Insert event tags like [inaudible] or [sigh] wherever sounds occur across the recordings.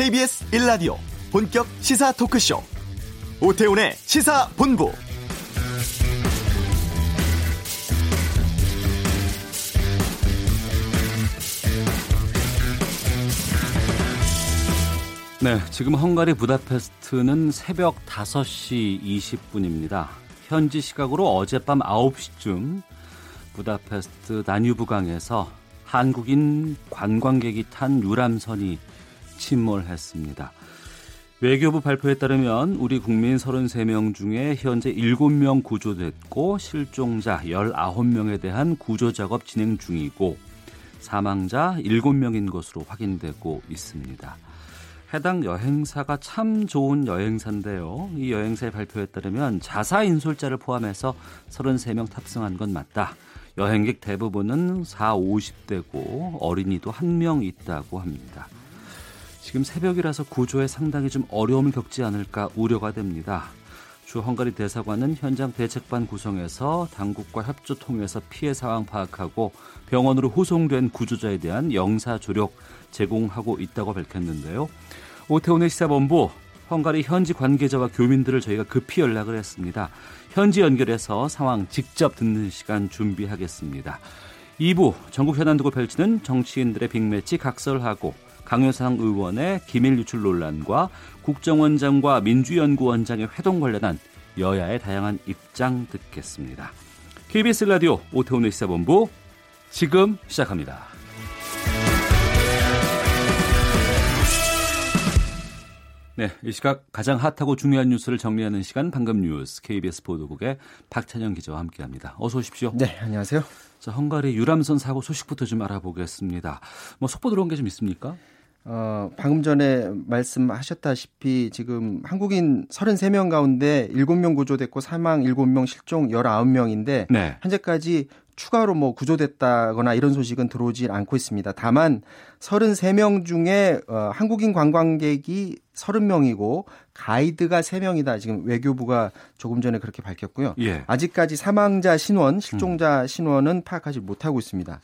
KBS 1라디오 본격 시사 토크쇼 오태훈의 시사본부 네, 지금 헝가리 부다페스트는 새벽 5시 20분입니다. 현지 시각으로 어젯밤 9시쯤 부다페스트 나뉴브강에서 한국인 관광객이 탄 유람선이 침몰했습니다. 외교부 발표에 따르면 우리 국민 33명 중에 현재 7명 구조됐고 실종자 19명에 대한 구조 작업 진행 중이고 사망자 7명인 것으로 확인되고 있습니다. 해당 여행사가 참 좋은 여행사인데요. 이 여행사의 발표에 따르면 자사 인솔자를 포함해서 33명 탑승한 건 맞다. 여행객 대부분은 4, 50대고 어린이도 한 명 있다고 합니다. 지금 새벽이라서 구조에 상당히 좀 어려움을 겪지 않을까 우려가 됩니다. 주 헝가리 대사관은 현장 대책반 구성해서 당국과 협조 통해서 피해 상황 파악하고 병원으로 후송된 구조자에 대한 영사 조력 제공하고 있다고 밝혔는데요. 오태훈의 시사본부 헝가리 현지 관계자와 교민들을 저희가 급히 연락을 했습니다. 현지 연결해서 상황 직접 듣는 시간 준비하겠습니다. 2부 전국 현안 두고 펼치는 정치인들의 빅매치 각설하고 강효상 의원의 기밀 유출 논란과 국정원장과 민주연구원장의 회동 관련한 여야의 다양한 입장 듣겠습니다. KBS 라디오 오태훈의 시사본부 지금 시작합니다. 네, 이 시각 가장 핫하고 중요한 뉴스를 정리하는 시간 방금 뉴스 KBS 보도국의 박찬영 기자와 함께합니다. 어서 오십시오. 네, 안녕하세요. 자, 헝가리 유람선 사고 소식부터 좀 알아보겠습니다. 뭐 속보 들어온 게 좀 있습니까? 어, 방금 전에 말씀하셨다시피 지금 한국인 33명 가운데 7명 구조됐고 사망 7명 실종 19명인데 네. 현재까지 추가로 뭐 구조됐다거나 이런 소식은 들어오지 않고 있습니다. 다만 33명 중에 어, 한국인 관광객이 30명이고 가이드가 3명이다. 지금 외교부가 조금 전에 그렇게 밝혔고요. 예. 아직까지 사망자 신원, 실종자 음. 신원은 파악하지 못하고 있습니다.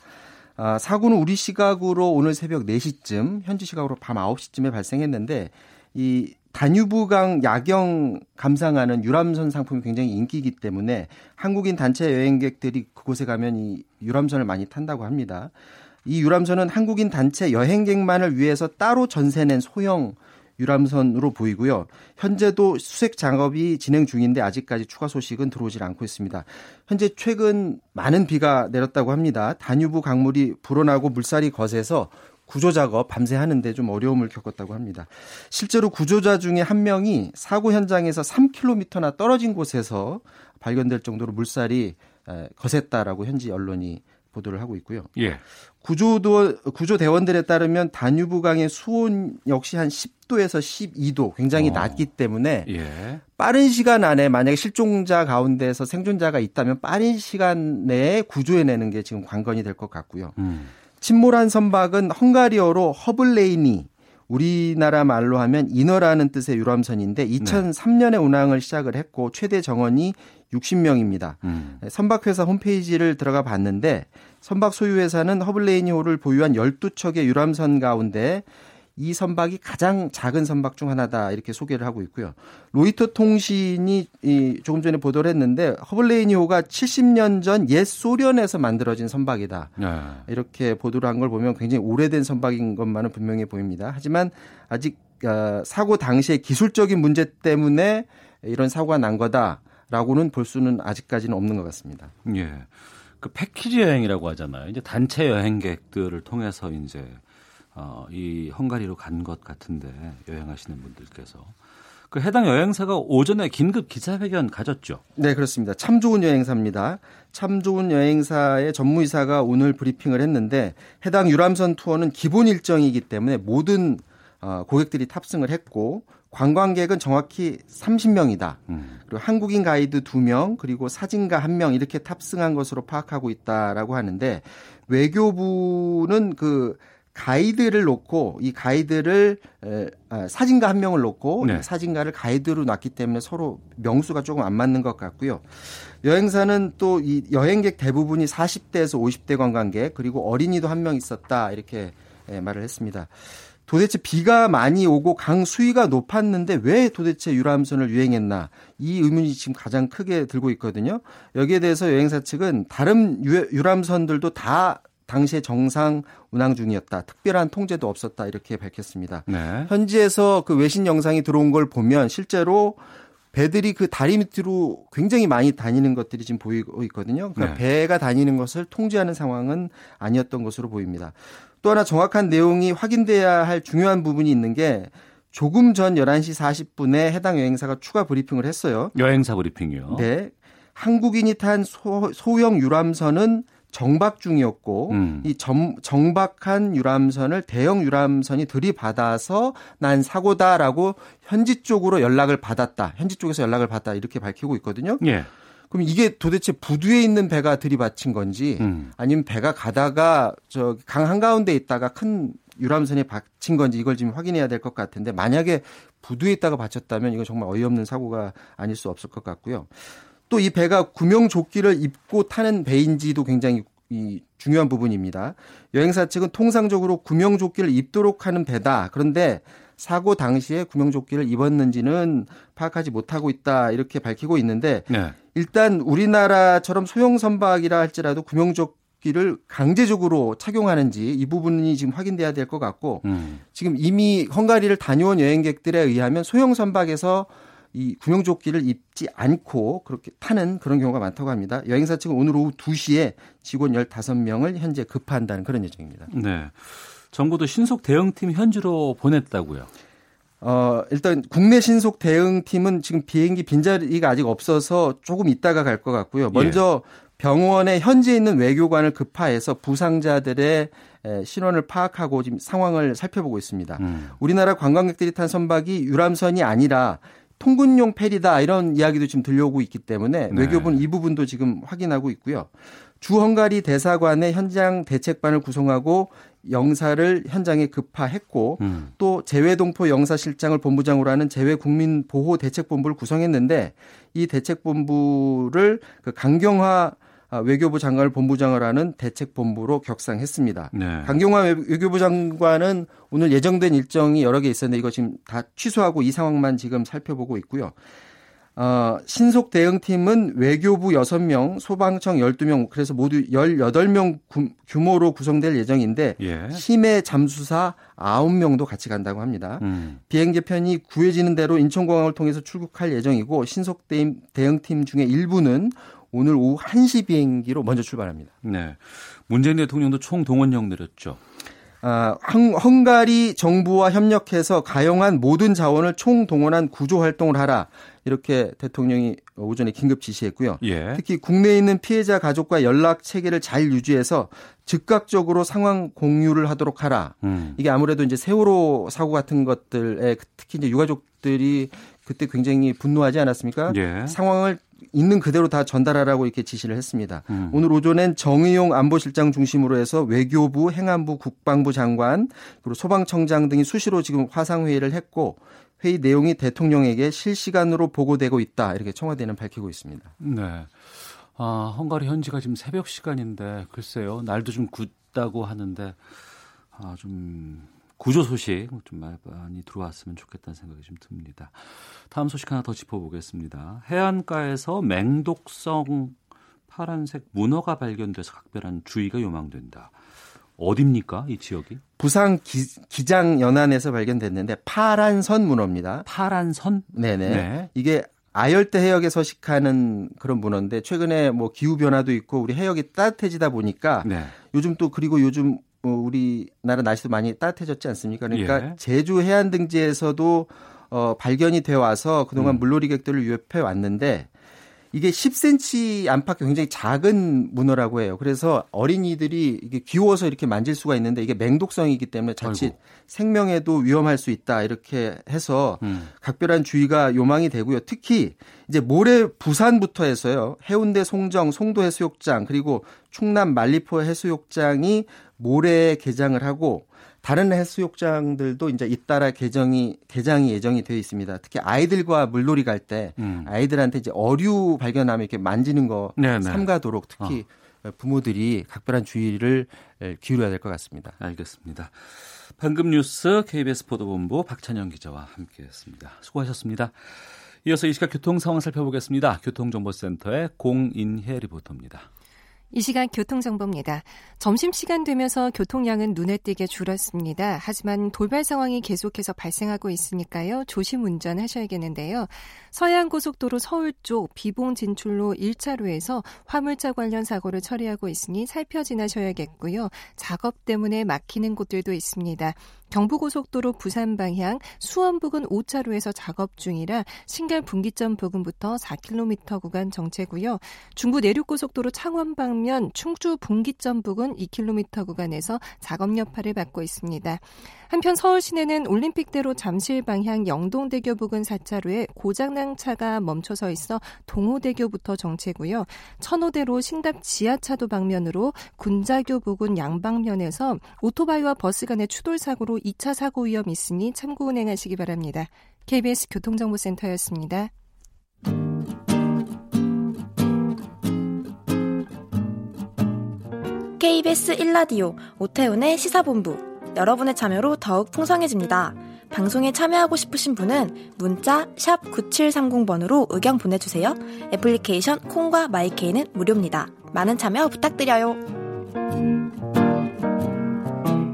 아, 사고는 우리 시각으로 오늘 새벽 4시쯤, 현지 시각으로 밤 9시쯤에 발생했는데 이 다뉴브강 야경 감상하는 유람선 상품이 굉장히 인기이기 때문에 한국인 단체 여행객들이 그곳에 가면 이 유람선을 많이 탄다고 합니다. 이 유람선은 한국인 단체 여행객만을 위해서 따로 전세낸 소형 유람선으로 보이고요. 현재도 수색 작업이 진행 중인데 아직까지 추가 소식은 들어오질 않고 있습니다. 현재 최근 많은 비가 내렸다고 합니다. 다뉴브 강물이 불어나고 물살이 거세서 구조 작업 밤새 하는데 좀 어려움을 겪었다고 합니다. 실제로 구조자 중에 한 명이 사고 현장에서 3km나 떨어진 곳에서 발견될 정도로 물살이 거셌다라고 현지 언론이 보도를 하고 있고요. 예. 구조도 구조 대원들에 따르면 다뉴브강의 수온 역시 한 10도에서 12도 굉장히 어. 낮기 때문에 예. 빠른 시간 안에 만약에 실종자 가운데서 생존자가 있다면 빠른 시간 내에 구조해내는 게 지금 관건이 될 것 같고요. 음. 침몰한 선박은 헝가리어로 허블레이니 우리나라 말로 하면 인어라는 뜻의 유람선인데 2003년에 운항을 시작을 했고 최대 정원이 60명입니다. 음. 선박회사 홈페이지를 들어가 봤는데 선박 소유회사는 허블레이니호를 보유한 12척의 유람선 가운데 이 선박이 가장 작은 선박 중 하나다 이렇게 소개를 하고 있고요. 로이터 통신이 이 조금 전에 보도를 했는데 허블레이니호가 70년 전 옛 소련에서 만들어진 선박이다. 네. 이렇게 보도를 한 걸 보면 굉장히 오래된 선박인 것만은 분명해 보입니다. 하지만 아직 어, 사고 당시의 기술적인 문제 때문에 이런 사고가 난 거다 라고는 볼 수는 아직까지는 없는 것 같습니다. 예. 그 패키지 여행이라고 하잖아요. 이제 단체 여행객들을 통해서 이제 어, 이 헝가리로 간 것 같은데 여행하시는 분들께서 그 해당 여행사가 오전에 긴급 기자회견 가졌죠. 네, 그렇습니다. 참 좋은 여행사입니다. 참 좋은 여행사의 전무이사가 오늘 브리핑을 했는데 해당 유람선 투어는 기본 일정이기 때문에 모든 어, 고객들이 탑승을 했고 관광객은 정확히 30명이다. 음. 그리고 한국인 가이드 2명, 그리고 사진가 1명 이렇게 탑승한 것으로 파악하고 있다라고 하는데 외교부는 그 가이드를 놓고 이 가이드를 에, 아, 사진가 한 명을 놓고 네. 사진가를 가이드로 놨기 때문에 서로 명수가 조금 안 맞는 것 같고요. 여행사는 또 이 여행객 대부분이 40대에서 50대 관광객 그리고 어린이도 한 명 있었다 이렇게 에, 말을 했습니다. 도대체 비가 많이 오고 강 수위가 높았는데 왜 도대체 유람선을 유행했나 이 의문이 지금 가장 크게 들고 있거든요. 여기에 대해서 여행사 측은 다른 유람선들도 다 당시에 정상 운항 중이었다. 특별한 통제도 없었다. 이렇게 밝혔습니다. 네. 현지에서 그 외신 영상이 들어온 걸 보면 실제로 배들이 그 다리 밑으로 굉장히 많이 다니는 것들이 지금 보이고 있거든요. 그러니까 네. 배가 다니는 것을 통제하는 상황은 아니었던 것으로 보입니다. 또 하나 정확한 내용이 확인돼야 할 중요한 부분이 있는 게 조금 전 11시 40분에 해당 여행사가 추가 브리핑을 했어요. 여행사 브리핑이요? 네. 한국인이 탄 소, 소형 유람선은 정박 중이었고 음. 이 정, 정박한 유람선을 대형 유람선이 들이받아서 난 사고다라고 현지 쪽으로 연락을 받았다. 현지 쪽에서 연락을 받았다. 이렇게 밝히고 있거든요. 예. 그럼 이게 도대체 부두에 있는 배가 들이받친 건지 음. 아니면 배가 가다가 저 강 한가운데 있다가 큰 유람선에 받친 건지 이걸 지금 확인해야 될 것 같은데 만약에 부두에 있다가 받쳤다면 이거 정말 어이없는 사고가 아닐 수 없을 것 같고요. 또 이 배가 구명조끼를 입고 타는 배인지도 굉장히 이 중요한 부분입니다. 여행사 측은 통상적으로 구명조끼를 입도록 하는 배다. 그런데 사고 당시에 구명조끼를 입었는지는 파악하지 못하고 있다 이렇게 밝히고 있는데 네. 일단 우리나라처럼 소형 선박이라 할지라도 구명조끼를 강제적으로 착용하는지 이 부분이 지금 확인돼야 될 것 같고 음. 지금 이미 헝가리를 다녀온 여행객들에 의하면 소형 선박에서 이 구명조끼를 입지 않고 그렇게 타는 그런 경우가 많다고 합니다. 여행사 측은 오늘 오후 2시에 직원 15명을 현재 급파한다는 그런 예정입니다. 네. 정부도 신속 대응팀 현지로 보냈다고요. 어, 일단 국내 신속 대응팀은 지금 비행기 빈자리가 아직 없어서 조금 있다가 갈 것 같고요. 먼저 예. 병원에 현지에 있는 외교관을 급파해서 부상자들의 신원을 파악하고 지금 상황을 살펴보고 있습니다. 음. 우리나라 관광객들이 탄 선박이 유람선이 아니라 통근용 펠이다 이런 이야기도 지금 들려오고 있기 때문에 네. 외교부는 이 부분도 지금 확인하고 있고요. 주 헝가리 대사관의 현장 대책반을 구성하고 영사를 현장에 급파했고 음. 또 재외동포 영사실장을 본부장으로 하는 재외국민보호대책본부를 구성했는데 이 대책본부를 그 강경화 아, 외교부 장관을 본부장을 하는 대책본부로 격상했습니다. 네. 강경화 외교부 장관은 오늘 예정된 일정이 여러 개 있었는데 이거 지금 다 취소하고 이 상황만 지금 살펴보고 있고요. 어, 신속 대응팀은 외교부 6명, 소방청 12명, 그래서 모두 18명 규모로 구성될 예정인데 예. 심해 잠수사 9명도 같이 간다고 합니다. 음. 비행기 편이 구해지는 대로 인천공항을 통해서 출국할 예정이고 신속 대응팀 중에 일부는 오늘 오후 1시 비행기로 먼저 출발합니다. 네. 문재인 대통령도 총동원령 내렸죠. 아, 헝가리 정부와 협력해서 가용한 모든 자원을 총동원한 구조 활동을 하라. 이렇게 대통령이 오전에 긴급 지시했고요. 예. 특히 국내에 있는 피해자 가족과 연락 체계를 잘 유지해서 즉각적으로 상황 공유를 하도록 하라. 음. 이게 아무래도 이제 세월호 사고 같은 것들에 특히 이제 유가족들이 그때 굉장히 분노하지 않았습니까? 예. 상황을 있는 그대로 다 전달하라고 이렇게 지시를 했습니다. 음. 오늘 오전엔 정의용 안보실장 중심으로 해서 외교부, 행안부, 국방부 장관 그리고 소방청장 등이 수시로 지금 화상 회의를 했고 회의 내용이 대통령에게 실시간으로 보고되고 있다 이렇게 청와대는 밝히고 있습니다. 네. 아, 헝가리 현지가 지금 새벽 시간인데 글쎄요 날도 좀 굳다고 하는데 아, 좀 구조 소식 좀 많이 들어왔으면 좋겠다는 생각이 좀 듭니다. 다음 소식 하나 더 짚어보겠습니다. 해안가에서 맹독성 파란색 문어가 발견돼서 각별한 주의가 요망된다. 어딥니까 이 지역이? 부산 기, 장 연안에서 발견됐는데 파란 선 문어입니다. 파란 선? 네네. 네. 이게 아열대 해역에 서식하는 그런 문어인데 최근에 뭐 기후 변화도 있고 우리 해역이 따뜻해지다 보니까 네. 요즘 또 그리고 요즘 어, 우리나라 날씨도 많이 따뜻해졌지 않습니까? 그러니까 예. 제주 해안 등지에서도 어, 발견이 되어 와서 그동안 음. 물놀이객들을 유입해 왔는데 이게 10cm 안팎의 굉장히 작은 문어라고 해요. 그래서 어린이들이 이게 귀여워서 이렇게 만질 수가 있는데 이게 맹독성이기 때문에 자칫 아이고. 생명에도 위험할 수 있다 이렇게 해서 음. 각별한 주의가 요망이 되고요. 특히 이제 모레 부산부터 해서요. 해운대 송정 송도 해수욕장 그리고 충남 말리포 해수욕장이 모레 개장을 하고 다른 해수욕장들도 이제 잇따라 개정이 개장이 예정이 되어 있습니다. 특히 아이들과 물놀이 갈때 음. 아이들한테 이제 어류 발견하면 이렇게 만지는 거 네네. 삼가도록 특히 어. 부모들이 각별한 주의를 기울여야 될 것 같습니다. 알겠습니다. 방금 뉴스 KBS 보도본부 박찬영 기자와 함께했습니다. 수고하셨습니다. 이어서 이 시각 교통 상황 살펴보겠습니다. 교통정보센터의 공인혜 리포터입니다. 이 시간 교통정보입니다. 점심시간 되면서 교통량은 눈에 띄게 줄었습니다. 하지만 돌발 상황이 계속해서 발생하고 있으니까요. 조심 운전하셔야겠는데요. 서해안고속도로 서울 쪽 비봉 진출로 1차로에서 화물차 관련 사고를 처리하고 있으니 살펴 지나셔야겠고요. 작업 때문에 막히는 곳들도 있습니다. 경부고속도로 부산 방향 수원 부근 5차로에서 작업 중이라 신갈 분기점 부근부터 4km 구간 정체고요. 중부 내륙고속도로 창원 방면 충주 분기점 부근 2km 구간에서 작업 여파를 받고 있습니다. 한편 서울 시내는 올림픽대로 잠실 방향 영동대교 부근 4차로에 고장난 차가 멈춰서 있어 동호대교부터 정체고요. 천호대로 신답 지하차도 방면으로 군자교 부근 양방면에서 오토바이와 버스 간의 추돌 사고로 2차 사고 위험 있으니 참고 운행하시기 바랍니다. KBS 교통정보센터였습니다. KBS 1라디오 오태훈의 시사본부 여러분의 참여로 더욱 풍성해집니다. 방송에 참여하고 싶으신 분은 문자 9730번으로 의견 보내주세요. 애플리케이션 콩과 마이케이는 무료입니다. 많은 참여 부탁드려요.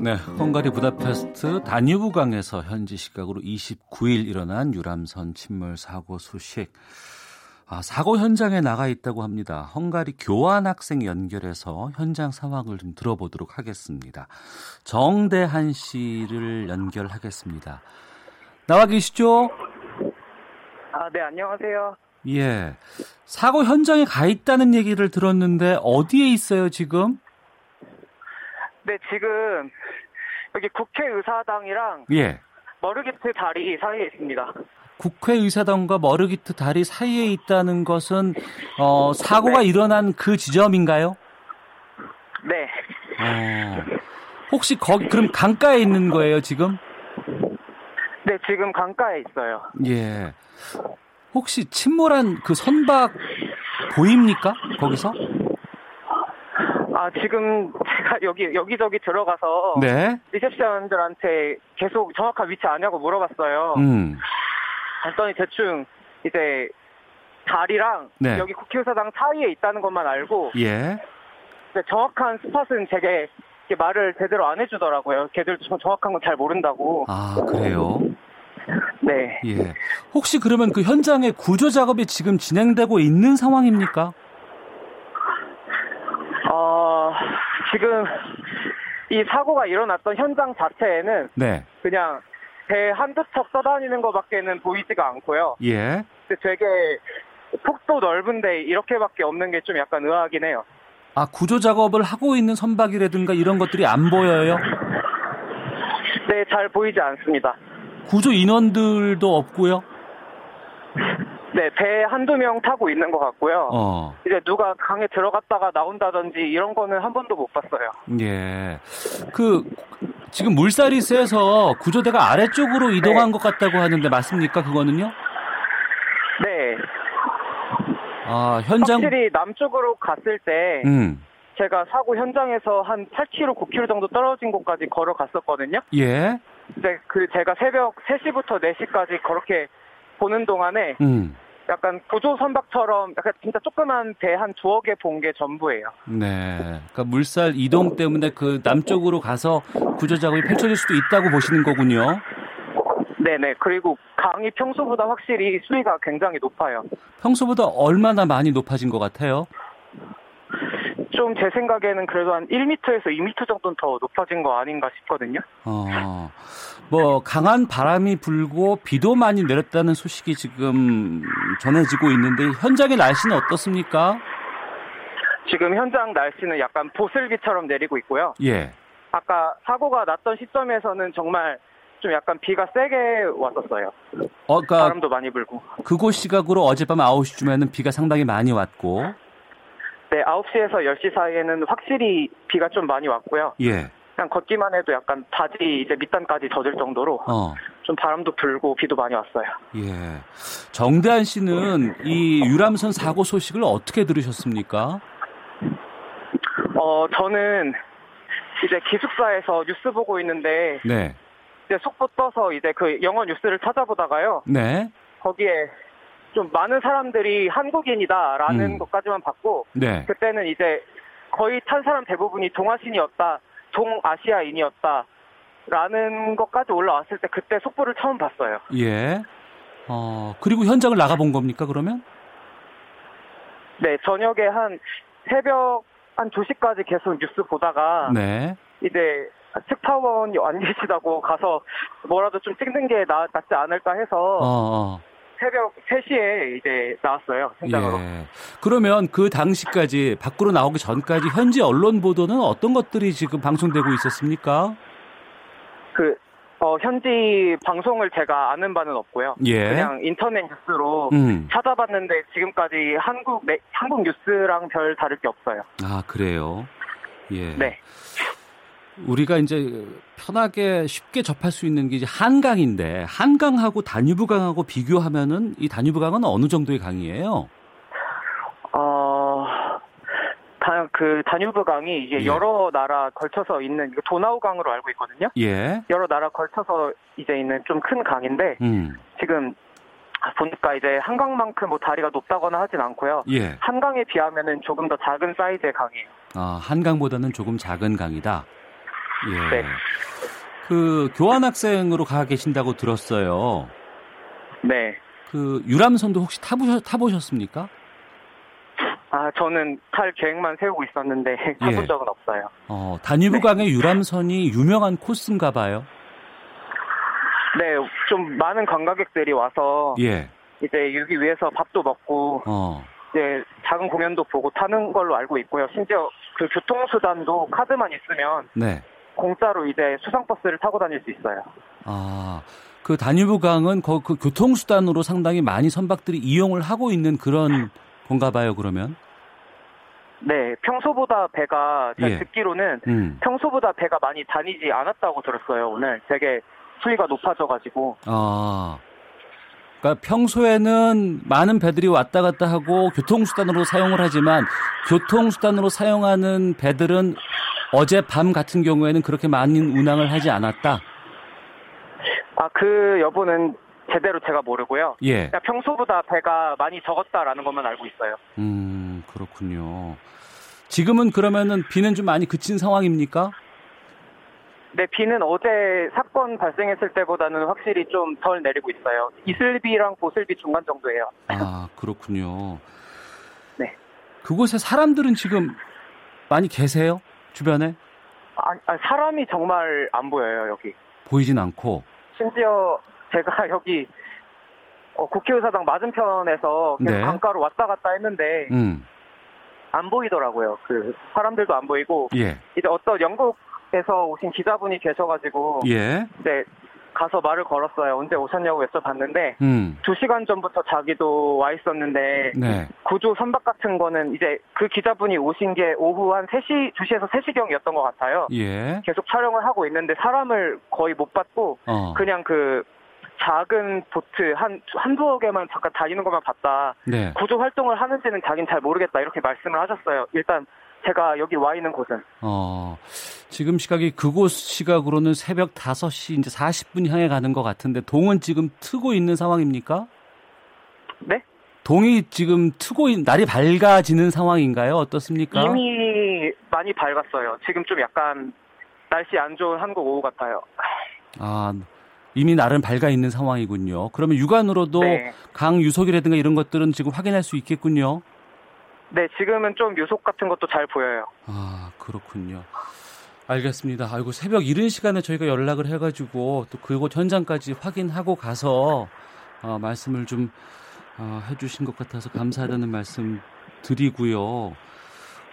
네, 헝가리 부다페스트 다뉴브강에서 현지 시각으로 29일 일어난 유람선 침몰 사고 소식. 아, 사고 현장에 나가 있다고 합니다. 헝가리 교환 학생 연결해서 현장 상황을 좀 들어보도록 하겠습니다. 정대한 씨를 연결하겠습니다. 나와 계시죠? 아, 네, 안녕하세요. 예. 사고 현장에 가 있다는 얘기를 들었는데 어디에 있어요, 지금? 네, 지금 여기 국회의사당이랑 예. 머르게트 다리 사이에 있습니다. 국회의사당과 머르기트 다리 사이에 있다는 것은 어, 사고가 네. 일어난 그 지점인가요? 네. 어, 혹시 거기 그럼 강가에 있는 거예요 지금? 네, 지금 강가에 있어요. 예. 혹시 침몰한 그 선박 보입니까? 거기서? 아, 지금 제가 여기, 여기저기 들어가서. 네. 리셉션들한테 계속 정확한 위치 아냐고 물어봤어요. 음. 봤더니 대충 이제 다리랑 네. 여기 국회의사당 사이에 있다는 것만 알고 예. 정확한 스팟은 제게 말을 제대로 안 해주더라고요. 걔들 정확한 건 잘 모른다고. 아 그래요? [laughs] 네. 예. 혹시 그러면 그 현장에 구조 작업이 지금 진행되고 있는 상황입니까? 어 지금 이 사고가 일어났던 현장 자체에는 네. 그냥 배 한두 척 떠다니는 것밖에는 보이지가 않고요. 예. 되게 폭도 넓은데 이렇게밖에 없는 게 좀 약간 의아하긴 해요. 아 구조 작업을 하고 있는 선박이라든가 이런 것들이 안 보여요? 네, 잘 보이지 않습니다. 구조 인원들도 없고요. 네, 배 한두 명 타고 있는 것 같고요. 어. 이제 누가 강에 들어갔다가 나온다든지 이런 거는 한 번도 못 봤어요. 예. 그, 지금 물살이 세서 구조대가 아래쪽으로 이동한 네. 것 같다고 하는데 맞습니까? 그거는요? 네. 아, 현장. 확실히 남쪽으로 갔을 때, 음. 제가 사고 현장에서 한 8km, 9km 정도 떨어진 곳까지 걸어갔었거든요. 예. 근데 그 제가 새벽 3시부터 4시까지 그렇게 보는 동안에 음. 약간 구조 선박처럼 약간 진짜 조그만 배 한 두어 개 본 게 전부예요. 네. 그러니까 물살 이동 때문에 그 남쪽으로 가서 구조 작업이 펼쳐질 수도 있다고 보시는 거군요. 네네. 그리고 강이 평소보다 확실히 수위가 굉장히 높아요. 평소보다 얼마나 많이 높아진 것 같아요? 좀 제 생각에는 그래도 한 1m에서 2m 정도는 더 높아진 거 아닌가 싶거든요. 어, 뭐 강한 바람이 불고 비도 많이 내렸다는 소식이 지금 전해지고 있는데 현장의 날씨는 어떻습니까? 지금 현장 날씨는 약간 보슬비처럼 내리고 있고요. 예. 아까 사고가 났던 시점에서는 정말 좀 약간 비가 세게 왔었어요. 어, 그러니까 바람도 많이 불고. 그곳 시각으로 어젯밤 9시쯤에는 비가 상당히 많이 왔고 네, 9시에서 10시 사이에는 확실히 비가 좀 많이 왔고요. 예. 그냥 걷기만 해도 약간 바지 이제 밑단까지 젖을 정도로 어. 좀 바람도 불고 비도 많이 왔어요. 예. 정대한 씨는 이 유람선 사고 소식을 어떻게 들으셨습니까? 어, 저는 이제 기숙사에서 뉴스 보고 있는데 네. 이제 속보 떠서 이제 그 영어 뉴스를 찾아보다가요. 네. 거기에 좀 많은 사람들이 한국인이다라는 음. 것까지만 봤고 네. 그때는 이제 거의 탄 사람 대부분이 동아신이었다, 동아시아인이었다. 라는 것까지 올라왔을 때 그때 속보를 처음 봤어요. 예. 어, 그리고 현장을 나가본 겁니까, 그러면? 네, 저녁에 한 새벽 한 2시까지 계속 뉴스 보다가 네. 이제 특파원이 안 계시다고 가서 뭐라도 좀 찍는 게 나, 낫지 않을까 해서 어, 어. 새벽 3시에 이제 나왔어요, 현장으로. 예. 그러면 그 당시까지 밖으로 나오기 전까지 현지 언론 보도는 어떤 것들이 지금 방송되고 있었습니까? 그 어, 현지 방송을 제가 아는 바는 없고요. 예. 그냥 인터넷 뉴스로 음. 찾아봤는데 지금까지 한국 네, 한국 뉴스랑 별 다를 게 없어요. 아 그래요. 예. 네. 우리가 이제 편하게 쉽게 접할 수 있는 게 이제 한강인데 한강하고 다뉴브강하고 비교하면은 이 다뉴브강은 어느 정도의 강이에요? 어, 다, 그 다뉴브강이 이제 예. 여러 나라 걸쳐서 있는 도나우강으로 알고 있거든요. 예. 여러 나라 걸쳐서 이제 있는 좀 큰 강인데 음. 지금 보니까 이제 한강만큼 뭐 다리가 높다거나 하진 않고요. 예. 한강에 비하면은 조금 더 작은 사이즈의 강이에요. 아, 한강보다는 조금 작은 강이다. 예. 네. 그 교환학생으로 가 계신다고 들었어요. 네. 그 유람선도 혹시 타보셨, 타보셨습니까? 아, 저는 탈 계획만 세우고 있었는데 [laughs] 타본 예. 적은 없어요. 어, 다뉴브강의 네. 유람선이 유명한 코스인가 봐요. 네, 좀 많은 관광객들이 와서 예. 이제 여기 위에서 밥도 먹고 어. 이제 작은 공연도 보고 타는 걸로 알고 있고요. 심지어 그 교통수단도 카드만 있으면 네. 공짜로 이제 수상버스를 타고 다닐 수 있어요. 아, 그 다뉴브강은 그, 그 교통수단으로 상당히 많이 선박들이 이용을 하고 있는 그런 건가 봐요, 그러면? 네, 평소보다 배가 제가 예. 듣기로는 음. 평소보다 배가 많이 다니지 않았다고 들었어요. 오늘 되게 수위가 높아져가지고. 아, 그러니까 평소에는 많은 배들이 왔다 갔다 하고 교통수단으로 사용을 하지만 교통수단으로 사용하는 배들은 어제 밤 같은 경우에는 그렇게 많은 운항을 하지 않았다. 아, 그 여부는 제대로 제가 모르고요. 예. 평소보다 배가 많이 적었다라는 것만 알고 있어요. 음, 그렇군요. 지금은 그러면은 비는 좀 많이 그친 상황입니까? 네, 비는 어제 사건 발생했을 때보다는 확실히 좀 덜 내리고 있어요. 이슬비랑 보슬비 중간 정도예요. 아, 그렇군요. [laughs] 네. 그곳에 사람들은 지금 많이 계세요? 주변에? 아, 아, 사람이 정말 안 보여요, 여기. 보이진 않고. 심지어 제가 [laughs] 여기 어, 국회의사당 맞은편에서 계속 네. 강가로 왔다 갔다 했는데 음. 안 보이더라고요. 그 사람들도 안 보이고 예. 이제 어떤 영국에서 오신 기자분이 계셔가지고 예. 이제 가서 말을 걸었어요. 언제 오셨냐고 여쭤봤는데 음. 2시간 전부터 자기도 와 있었는데 네. 구조 선박 같은 거는 이제 그 기자분이 오신 게 오후 한 3시, 2시에서 3시경이었던 것 같아요. 예. 계속 촬영을 하고 있는데 사람을 거의 못 봤고 어. 그냥 그 작은 보트 한 한두어 개만 잠깐 다니는 것만 봤다. 네. 구조 활동을 하는지는 자긴 잘 모르겠다 이렇게 말씀을 하셨어요. 일단 제가 여기 와 있는 곳은. 어, 지금 시각이 그곳 시각으로는 새벽 5시 이제 40분 향해 가는 것 같은데 동은 지금 트고 있는 상황입니까? 네? 동이 지금 트고 있, 날이 밝아지는 상황인가요? 어떻습니까? 이미 많이 밝았어요. 지금 좀 약간 날씨 안 좋은 한국 오후 같아요. 아, 이미 날은 밝아 있는 상황이군요. 그러면 육안으로도 네. 강 유속이라든가 이런 것들은 지금 확인할 수 있겠군요. 네, 지금은 좀 유속 같은 것도 잘 보여요. 아, 그렇군요. 알겠습니다. 아이고, 새벽 이른 시간에 저희가 연락을 해가지고 또 그곳 현장까지 확인하고 가서 어, 말씀을 좀 어, 해주신 것 같아서 감사하다는 말씀 드리고요.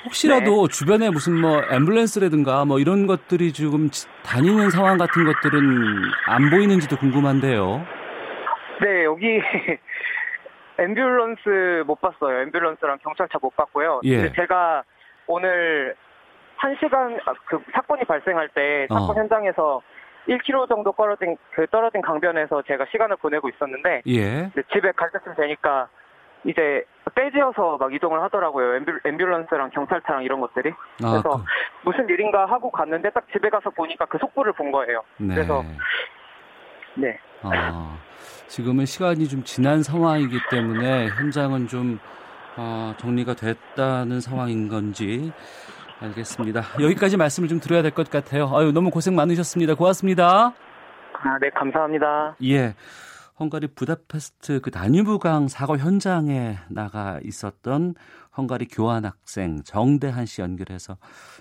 혹시라도 네. 주변에 무슨 뭐 앰뷸런스라든가 뭐 이런 것들이 지금 다니는 상황 같은 것들은 안 보이는지도 궁금한데요. 네, 여기 [laughs] 앰뷸런스 못 봤어요. 앰뷸런스랑 경찰차 못 봤고요. 예. 제가 오늘 1시간 아, 그 사건이 발생할 때 사건 어. 현장에서 1km 정도 떨어진 그 떨어진 강변에서 제가 시간을 보내고 있었는데 예. 집에 갈 때쯤 되니까 이제 빼지어서 막 이동을 하더라고요. 앰뷸, 런스랑 경찰차랑 이런 것들이. 아, 그래서 그... 무슨 일인가 하고 갔는데 딱 집에 가서 보니까 그 속보를 본 거예요. 네. 그래서 네. 아, 지금은 시간이 좀 지난 상황이기 때문에 현장은 좀 어, 정리가 됐다는 상황인 건지 알겠습니다. 여기까지 말씀을 좀 드려야 될 것 같아요. 아유, 너무 고생 많으셨습니다. 고맙습니다. 아, 네, 감사합니다. 예. 헝가리 부다페스트 그 다뉴브강 사고 현장에 나가 있었던 헝가리 교환 학생 정대한 씨 연결해서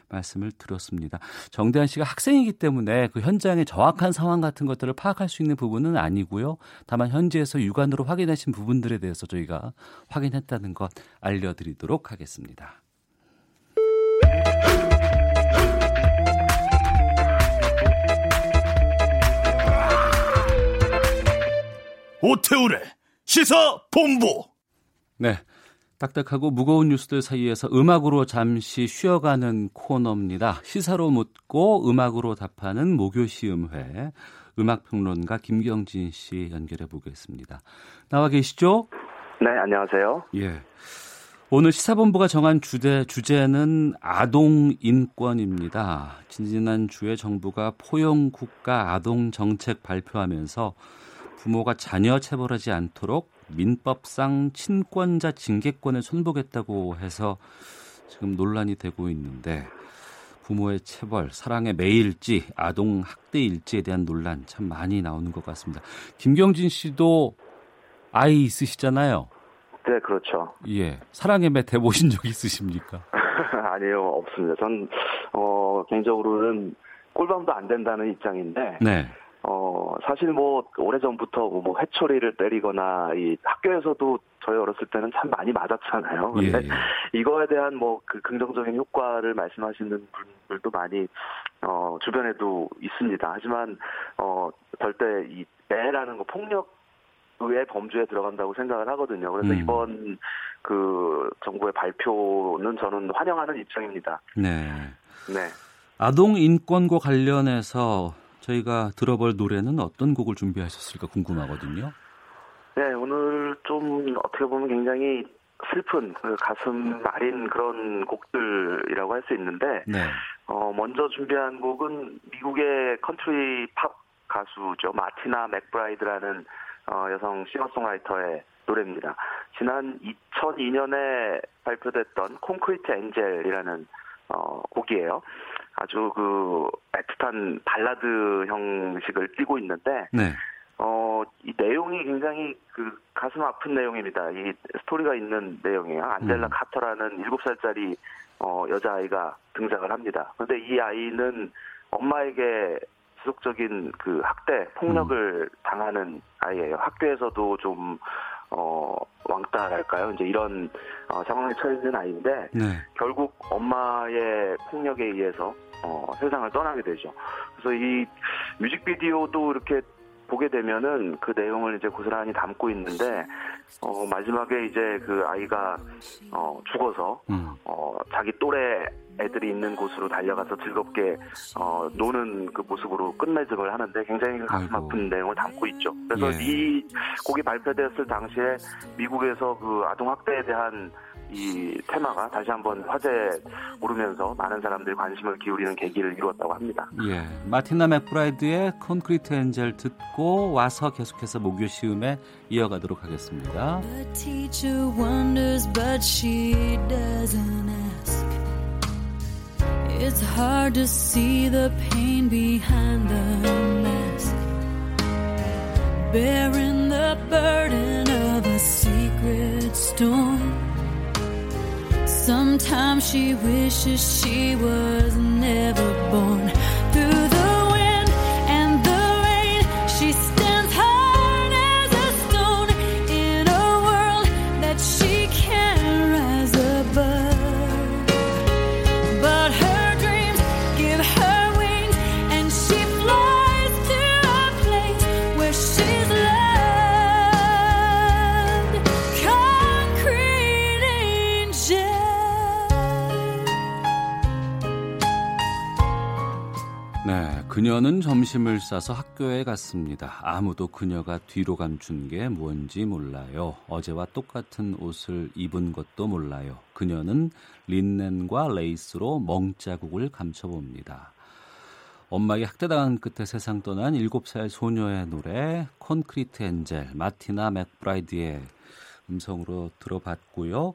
말씀을 들었습니다. 정대한 씨가 학생이기 때문에 그 현장의 정확한 상황 같은 것들을 파악할 수 있는 부분은 아니고요. 다만 현지에서 육안으로 확인하신 부분들에 대해서 저희가 확인했다는 것 알려드리도록 하겠습니다. 오태우래 시사 본부. 네. 딱딱하고 무거운 뉴스들 사이에서 음악으로 잠시 쉬어가는 코너입니다. 시사로 묻고 음악으로 답하는 모교시음회 음악평론가 김경진 씨 연결해 보겠습니다. 나와 계시죠? 네, 안녕하세요. 예. 오늘 시사본부가 정한 주제, 주제는 아동 인권입니다. 지난 주에 정부가 포용 국가 아동 정책 발표하면서 부모가 자녀 체벌하지 않도록 민법상 친권자 징계권을 손보겠다고 해서 지금 논란이 되고 있는데 부모의 체벌, 사랑의 매일지, 아동 학대일지에 대한 논란 참 많이 나오는 것 같습니다. 김경진 씨도 아이 있으시잖아요. 네, 그렇죠. 예. 사랑의 매 대보신 적 있으십니까? [laughs] 아니요, 없습니다. 전, 어, 개인적으로는 꿀밤도 안 된다는 입장인데. 네. 어, 사실 뭐, 오래전부터 뭐, 뭐 회초리를 때리거나, 이 학교에서도 저희 어렸을 때는 참 많이 맞았잖아요. 예, 근데 예, 예. 이거에 대한 뭐, 그 긍정적인 효과를 말씀하시는 분들도 많이, 어, 주변에도 있습니다. 하지만, 어, 절대 이 매라는 거 폭력 의 범주에 들어간다고 생각을 하거든요. 그래서 음. 이번 그 정부의 발표는 저는 환영하는 입장입니다. 네. 네. 아동 인권과 관련해서 저희가 들어볼 노래는 어떤 곡을 준비하셨을까 궁금하거든요. 네, 오늘 좀 어떻게 보면 굉장히 슬픈 그 가슴 아린 그런 곡들이라고 할 수 있는데 네. 어, 먼저 준비한 곡은 미국의 컨트리 팝 가수죠 마티나 맥브라이드라는 어, 여성 싱어송라이터의 노래입니다. 지난 2002년에 발표됐던 콘크리트 엔젤이라는 어, 곡이에요. 아주 그 애틋한 발라드 형식을 띠고 있는데 네. 어, 이 내용이 굉장히 그 가슴 아픈 내용입니다. 이 스토리가 있는 내용이에요. 안젤라 음. 카터라는 7살짜리 어, 여자아이가 등장을 합니다. 그런데 이 아이는 엄마에게 지속적인 그 학대, 폭력을 음. 당하는 아이예요. 학교에서도 좀 어, 왕따랄까요? 이제 이런 어, 상황에 처해 있는 아이인데 네. 결국 엄마의 폭력에 의해서 어, 세상을 떠나게 되죠. 그래서 이 뮤직비디오도 이렇게 보게 되면은 그 내용을 이제 고스란히 담고 있는데 어 마지막에 이제 그 아이가 어 죽어서 음. 어 자기 또래 애들이 있는 곳으로 달려가서 즐겁게 어, 노는 그 모습으로 끝맺음을 하는데 굉장히 가슴 아픈 내용을 담고 있죠. 그래서 예. 이 곡이 발표되었을 당시에 미국에서 그 아동 학대에 대한 이 테마가 다시 한번 화제에 오르면서 많은 사람들이 관심을 기울이는 계기를 이루었다고 합니다. 예, 마티나 맥브라이드의 Concrete Angel 듣고 와서 계속해서 목요 시음회 이어가도록 하겠습니다. It's hard to see the pain behind the mask. Bearing the burden of a secret storm. Sometimes she wishes she was never born. 그녀는 점심을 싸서 학교에 갔습니다. 아무도 그녀가 뒤로 감춘 게 뭔지 몰라요. 어제와 똑같은 옷을 입은 것도 몰라요. 그녀는 린넨과 레이스로 멍자국을 감춰봅니다. 엄마에게 학대당한 끝에 세상 떠난 7살 소녀의 노래 Concrete Angel 마티나 맥브라이드의 음성으로 들어봤고요.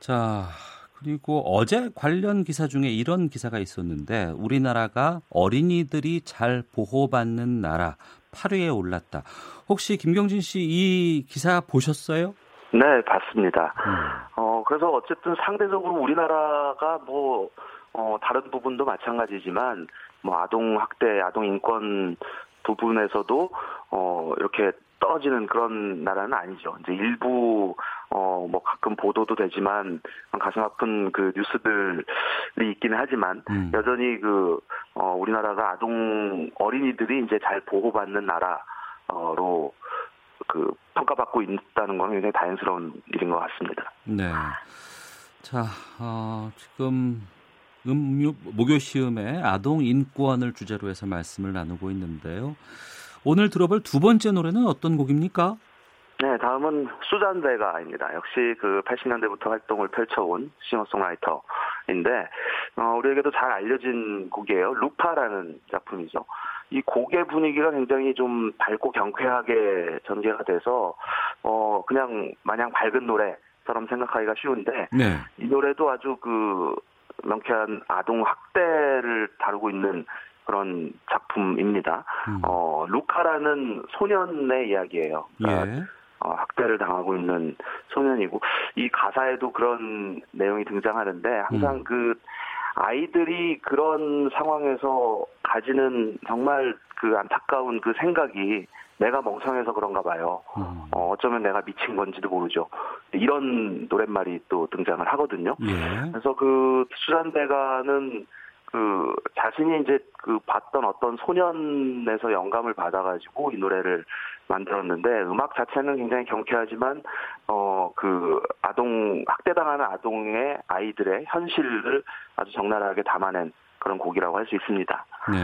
자, 그리고 어제 관련 기사 중에 이런 기사가 있었는데 우리나라가 어린이들이 잘 보호받는 나라 8위에 올랐다. 혹시 김경진 씨 이 기사 보셨어요? 네, 봤습니다. 음. 어, 그래서 어쨌든 상대적으로 우리나라가 뭐, 어, 다른 부분도 마찬가지지만, 뭐, 아동 학대, 아동 인권 부분에서도, 어, 이렇게 떨어지는 그런 나라는 아니죠. 이제 일부 어 뭐 가끔 보도도 되지만 가슴 아픈 그 뉴스들이 있기는 하지만 음. 여전히 그어 우리나라가 아동 어린이들이 이제 잘 보호받는 나라로 그 평가받고 있다는 건 굉장히 다행스러운 일인 것 같습니다. 네. 자, 어, 지금 음유 목요 시음에 아동 인권을 주제로 해서 말씀을 나누고 있는데요. 오늘 들어볼 두 번째 노래는 어떤 곡입니까? 네, 다음은 수잔 베가입니다. 역시 그 80년대부터 활동을 펼쳐온 싱어송라이터인데 어, 우리에게도 잘 알려진 곡이에요. 루파라는 작품이죠. 이 곡의 분위기가 굉장히 좀 밝고 경쾌하게 전개가 돼서 어 그냥 마냥 밝은 노래처럼 생각하기가 쉬운데 네. 이 노래도 아주 그 명쾌한 아동 학대를 다루고 있는 그런 작품입니다. 음. 어, 루카라는 소년의 이야기예요. 그러니까 예. 어, 학대를 당하고 있는 소년이고 이 가사에도 그런 내용이 등장하는데 항상 음. 그 아이들이 그런 상황에서 가지는 정말 그 안타까운 그 생각이 내가 멍청해서 그런가 봐요. 음. 어, 어쩌면 내가 미친 건지도 모르죠. 이런 노랫말이 또 등장을 하거든요. 예. 그래서 그 수잔대가는 그 자신이 이제 그 봤던 어떤 소년에서 영감을 받아가지고 이 노래를 만들었는데 음악 자체는 굉장히 경쾌하지만 어 그 아동 학대당하는 아동의 아이들의 현실을 아주 적나라하게 담아낸 그런 곡이라고 할 수 있습니다. 네.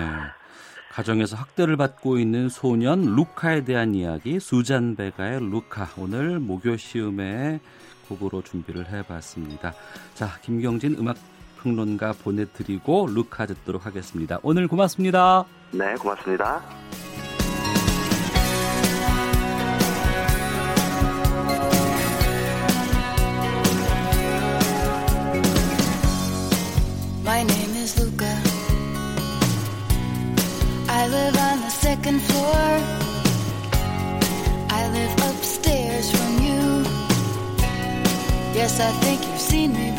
가정에서 학대를 받고 있는 소년 루카에 대한 이야기 수잔 베가의 루카 오늘 목요 시음의 곡으로 준비를 해봤습니다. 자 김경진 음악 평론가 보내드리고 루카 듣도록 하겠습니다. 오늘 고맙습니다. 네, 고맙습니다. My name is Luca. I live on the second floor. I live upstairs from you. Yes, I think you've seen me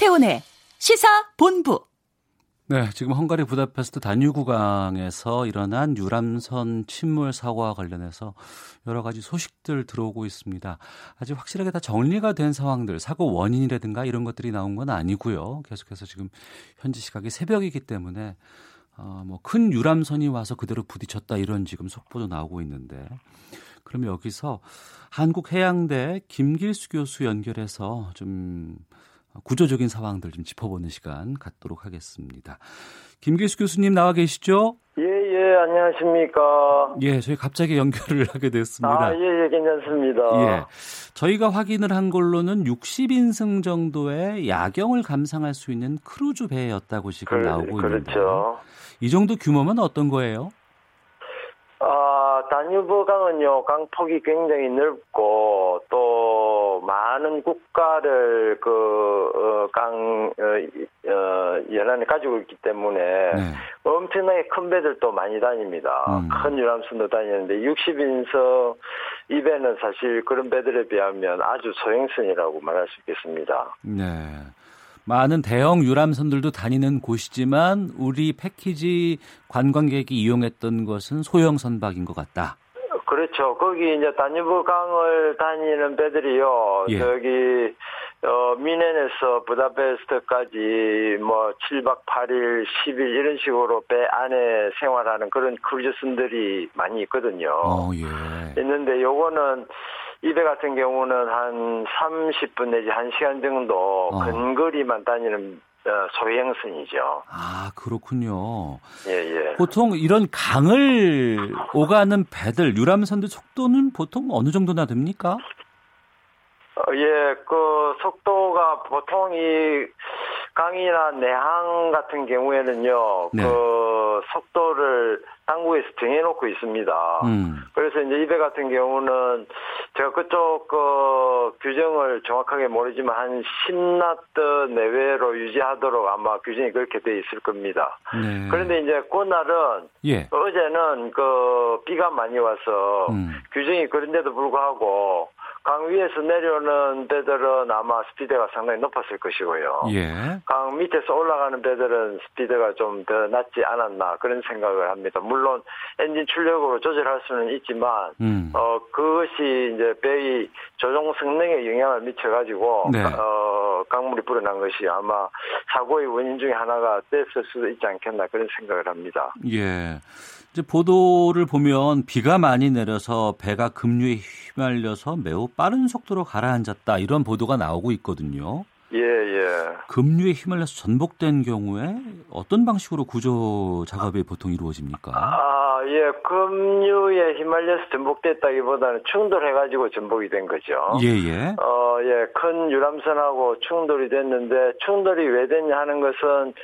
오태훈의 시사 본부. 네, 지금 헝가리 부다페스트 단유 구강에서 일어난 유람선 침몰 사고와 관련해서 여러 가지 소식들 들어오고 있습니다. 아직 확실하게 다 정리가 된 상황들, 사고 원인이라든가 이런 것들이 나온 건 아니고요. 계속해서 지금 현지 시각이 새벽이기 때문에 어, 뭐큰 유람선이 와서 그대로 부딪혔다 이런 지금 속보도 나오고 있는데 그럼 여기서 한국해양대 김길수 교수 연결해서 좀 구조적인 상황들 좀 짚어보는 시간 갖도록 하겠습니다. 김길수 교수님 나와 계시죠? 예, 예, 예, 안녕하십니까. 예, 저희 갑자기 연결을 하게 됐습니다. 아, 예, 예, 괜찮습니다. 예. 저희가 확인을 한 걸로는 60인승 정도의 야경을 감상할 수 있는 크루즈 배였다고 지금 그, 나오고 그렇죠. 있는데. 그렇죠. 이 정도 규모면 어떤 거예요? 아, 다뉴브 강은요, 강폭이 굉장히 넓고, 또, 많은 국가를, 그, 어, 강, 어, 어, 연안에 가지고 있기 때문에, 네. 엄청나게 큰 배들도 많이 다닙니다. 음. 큰 유람선도 다니는데, 60인석 이 배는 사실 그런 배들에 비하면 아주 소형선이라고 말할 수 있겠습니다. 네. 많은 대형 유람선들도 다니는 곳이지만 우리 패키지 관광객이 이용했던 것은 소형 선박인 것 같다. 그렇죠. 거기 이제 다뉴브 강을 다니는 배들이요. 예. 저기 어 미넨에서 부다페스트까지 뭐 7박 8일, 10일 이런 식으로 배 안에 생활하는 그런 크루즈선들이 많이 있거든요. 어, 예. 있는데 요거는 이 배 같은 경우는 한 30분 내지 1시간 정도 어. 근거리만 다니는 어, 소형선이죠. 아, 그렇군요. 예, 예. 보통 이런 강을 오가는 배들, 유람선들 속도는 보통 어느 정도나 됩니까? 어, 예, 그 속도가 보통 이 강이나 내항 같은 경우에는요, 네. 그 속도를 당국에서 정해놓고 있습니다. 음. 그래서 이제 이배 같은 경우는 제가 그쪽 그 규정을 정확하게 모르지만 한 10나트 내외로 유지하도록 아마 규정이 그렇게 돼 있을 겁니다. 네. 그런데 이제 그날은 예. 어제는 그 비가 많이 와서 음. 규정이 그런데도 불구하고 강 위에서 내려오는 배들은 아마 스피드가 상당히 높았을 것이고요. 예. 강 밑에서 올라가는 배들은 스피드가 좀 더 낮지 않았나 그런 생각을 합니다. 물론 엔진 출력으로 조절할 수는 있지만 음. 어 그것이 이제 배의 조종 성능에 영향을 미쳐가지고 네. 어 강물이 불어난 것이 아마 사고의 원인 중에 하나가 됐을 수도 있지 않겠나 그런 생각을 합니다. 예. 이제 보도를 보면 비가 많이 내려서 배가 급류에 휘말려서 매우 빠른 속도로 가라앉았다 이런 보도가 나오고 있거든요. 예, 예. 급류에 휘말려서 전복된 경우에 어떤 방식으로 구조 작업이 보통 이루어집니까? 아, 예. 급류에 휘말려서 전복됐다기보다는 충돌해가지고 전복이 된 거죠. 예, 예. 어, 예. 큰 유람선하고 충돌이 됐는데 충돌이 왜 됐냐 하는 것은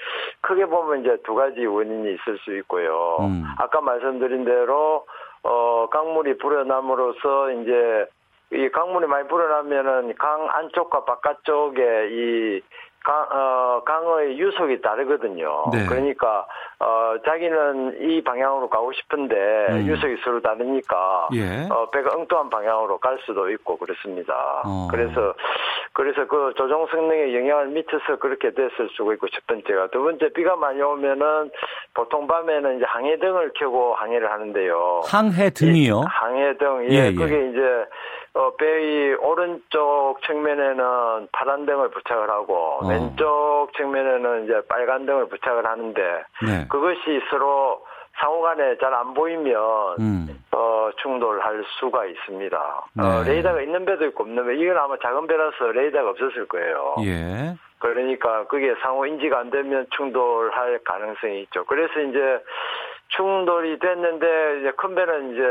크게 보면 이제 두 가지 원인이 있을 수 있고요. 음. 아까 말씀드린 대로 어, 강물이 불어남으로써 이제 이 강물이 많이 불어나면은 강 안쪽과 바깥쪽에 이 강, 어, 강의 유속이 다르거든요. 네. 그러니까, 어, 자기는 이 방향으로 가고 싶은데, 음. 유속이 서로 다르니까, 예. 어, 배가 엉뚱한 방향으로 갈 수도 있고, 그렇습니다. 어. 그래서, 그래서 그 조종 성능에 영향을 미쳐서 그렇게 됐을 수가 있고, 첫 번째가. 두 번째, 비가 많이 오면은, 보통 밤에는 이제 항해등을 켜고 항해를 하는데요. 항해등이요? 항해등, 예, 예, 예. 그게 이제, 어, 배의 오른쪽 측면에는 파란 등을 부착을 하고 어. 왼쪽 측면에는 이제 빨간 등을 부착을 하는데 네. 그것이 서로 상호간에 잘 안 보이면 음. 어, 충돌할 수가 있습니다. 어, 네. 어, 레이더가 있는 배도 있고 없는 배 이건 아마 작은 배라서 레이더가 없었을 거예요. 예. 그러니까 그게 상호 인지가 안 되면 충돌할 가능성이 있죠. 그래서 이제 충돌이 됐는데 이제 큰 배는 이제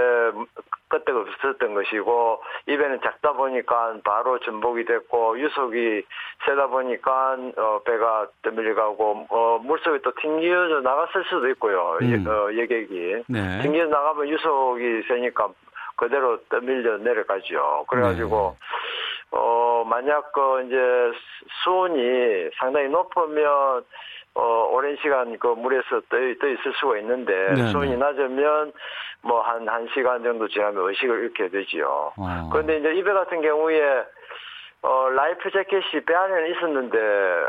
끄떡 없었던 것이고 이 배는 작다 보니까 바로 전복이 됐고 유속이 세다 보니까 어, 배가 떠밀려가고 어, 물속에 또 튕겨져 나갔을 수도 있고요. 음. 어, 여객이 네. 튕겨져 나가면 유속이 세니까 그대로 떠밀려 내려가죠. 그래가지고 네. 어 만약 그 이제 수온이 상당히 높으면 어, 오랜 시간 그 물에서 떠, 떠 있을 수가 있는데 네네. 수온이 네. 낮으면 뭐 한, 한 시간 정도 지나면 의식을 잃게 되지요. 어. 그런데 이제 이배 같은 경우에 어, 라이프 재킷이 배 안에는 있었는데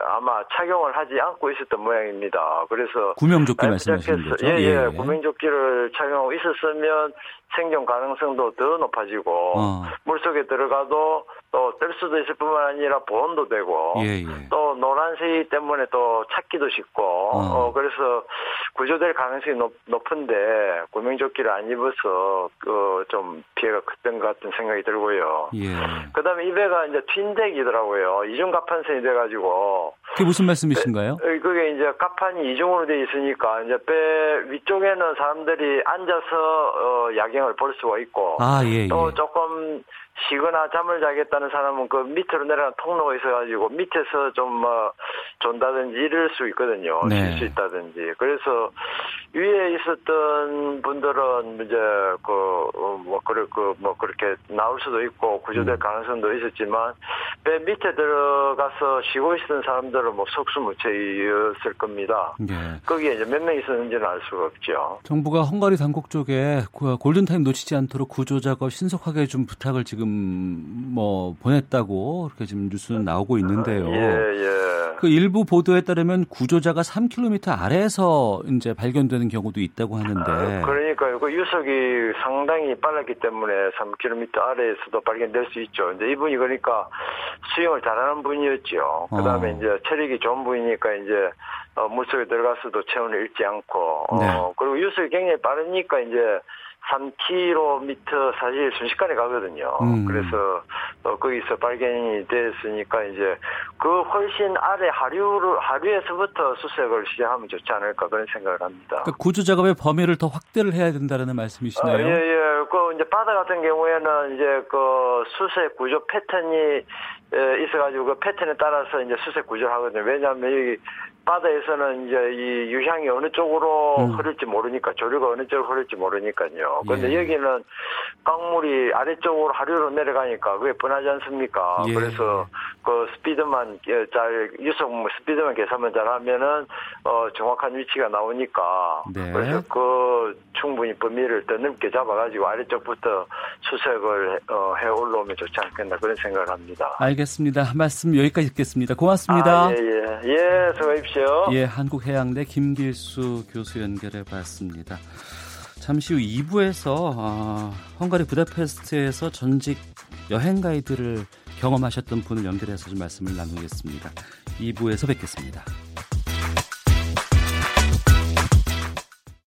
아마 착용을 하지 않고 있었던 모양입니다. 그래서 구명조끼 말씀하시는 거죠? 예, 예, 예. 구명조끼를 착용하고 있었으면 생존 가능성도 더 높아지고 어. 물속에 들어가도 또 뜰 수도 있을 뿐만 아니라 보온도 되고 예, 예. 또 노란색이 때문에 또 찾기도 쉽고 어. 어 그래서 구조될 가능성이 높, 높은데 구명조끼를 안 입어서 그 좀 피해가 컸던 것 같은 생각이 들고요. 예. 그다음에 이 배가 이제 튄덱이더라고요. 이중 가판선이 돼가지고 그게 무슨 말씀이신가요? 네, 그게 이제 갑판이 이중으로 돼 있으니까 이제 배 위쪽에는 사람들이 앉아서 어, 야경 을 볼 수가 있고 아, 예, 예. 또 조금 쉬거나 잠을 자겠다는 사람은 그 밑으로 내려간 통로가 있어가지고 밑에서 좀 뭐 존다든지 이럴 수 있거든요. 네. 쉴수 있다든지. 그래서 위에 있었던 분들은 이제 그뭐 어, 그래 그뭐 그렇게 나올 수도 있고 구조될 음. 가능성도 있었지만 배 밑에 들어가서 쉬고 있었던 사람들은 뭐 속수무책이었을 겁니다. 네. 거기에 이제 몇 명 있었는지는 알 수가 없죠. 정부가 헝가리 당국 쪽에 그 골든타임 놓치지 않도록 구조 작업 신속하게 좀 부탁을 지금 뭐 보냈다고 그렇게 지금 뉴스는 나오고 있는데요. 예, 예. 그 일부 보도에 따르면 구조자가 3km 아래에서 이제 발견되는 경우도 있다고 하는데. 아, 그러니까요. 그 유속이 상당히 빨랐기 때문에 3km 아래에서도 발견될 수 있죠. 이제 이분이 그러니까 수영을 잘하는 분이었죠. 그다음에 어. 이제 체력이 좋은 분이니까 이제 어, 물속에 들어가서도 체온을 잃지 않고 어, 네. 그리고 유속이 굉장히 빠르니까 이제 3km 사실 순식간에 가거든요. 음. 그래서 어, 거기서 발견이 됐으니까 이제 그 훨씬 아래 하류를 하류에서부터 수색을 시작하면 좋지 않을까 그런 생각을 합니다. 그러니까 구조 작업의 범위를 더 확대를 해야 된다는 말씀이시나요? 어, 예, 예. 그 이제 바다 같은 경우에는 이제 그 수색 구조 패턴이 있어가지고 그 패턴에 따라서 이제 수색 구조를 하거든요. 왜냐하면 여기 바다에서는 이제 이 유향이 어느 쪽으로 음. 흐를지 모르니까 조류가 어느 쪽으로 흐를지 모르니까요. 그런데 예. 여기는 강물이 아래쪽으로 하류로 내려가니까 그게 뻔하지 않습니까? 예. 그래서 그 스피드만 잘 유속 스피드만 계산만 잘하면은 어 정확한 위치가 나오니까 네. 그래서 그 충분히 범위를 더 넓게 잡아가지고 아래쪽부터 수색을 어, 해 올라오면 좋지 않겠나 그런 생각을 합니다. 알 겠습니다. 말씀 여기까지 듣겠습니다. 고맙습니다. 아, 예, 예. 예, 수고하십시오. 예, 한국해양대 김길수 교수 연결해 봤습니다. 잠시 후 2부에서 어, 헝가리 부다페스트에서 전직 여행 가이드를 경험하셨던 분을 연결해서 좀 말씀을 나누겠습니다. 2부에서 뵙겠습니다.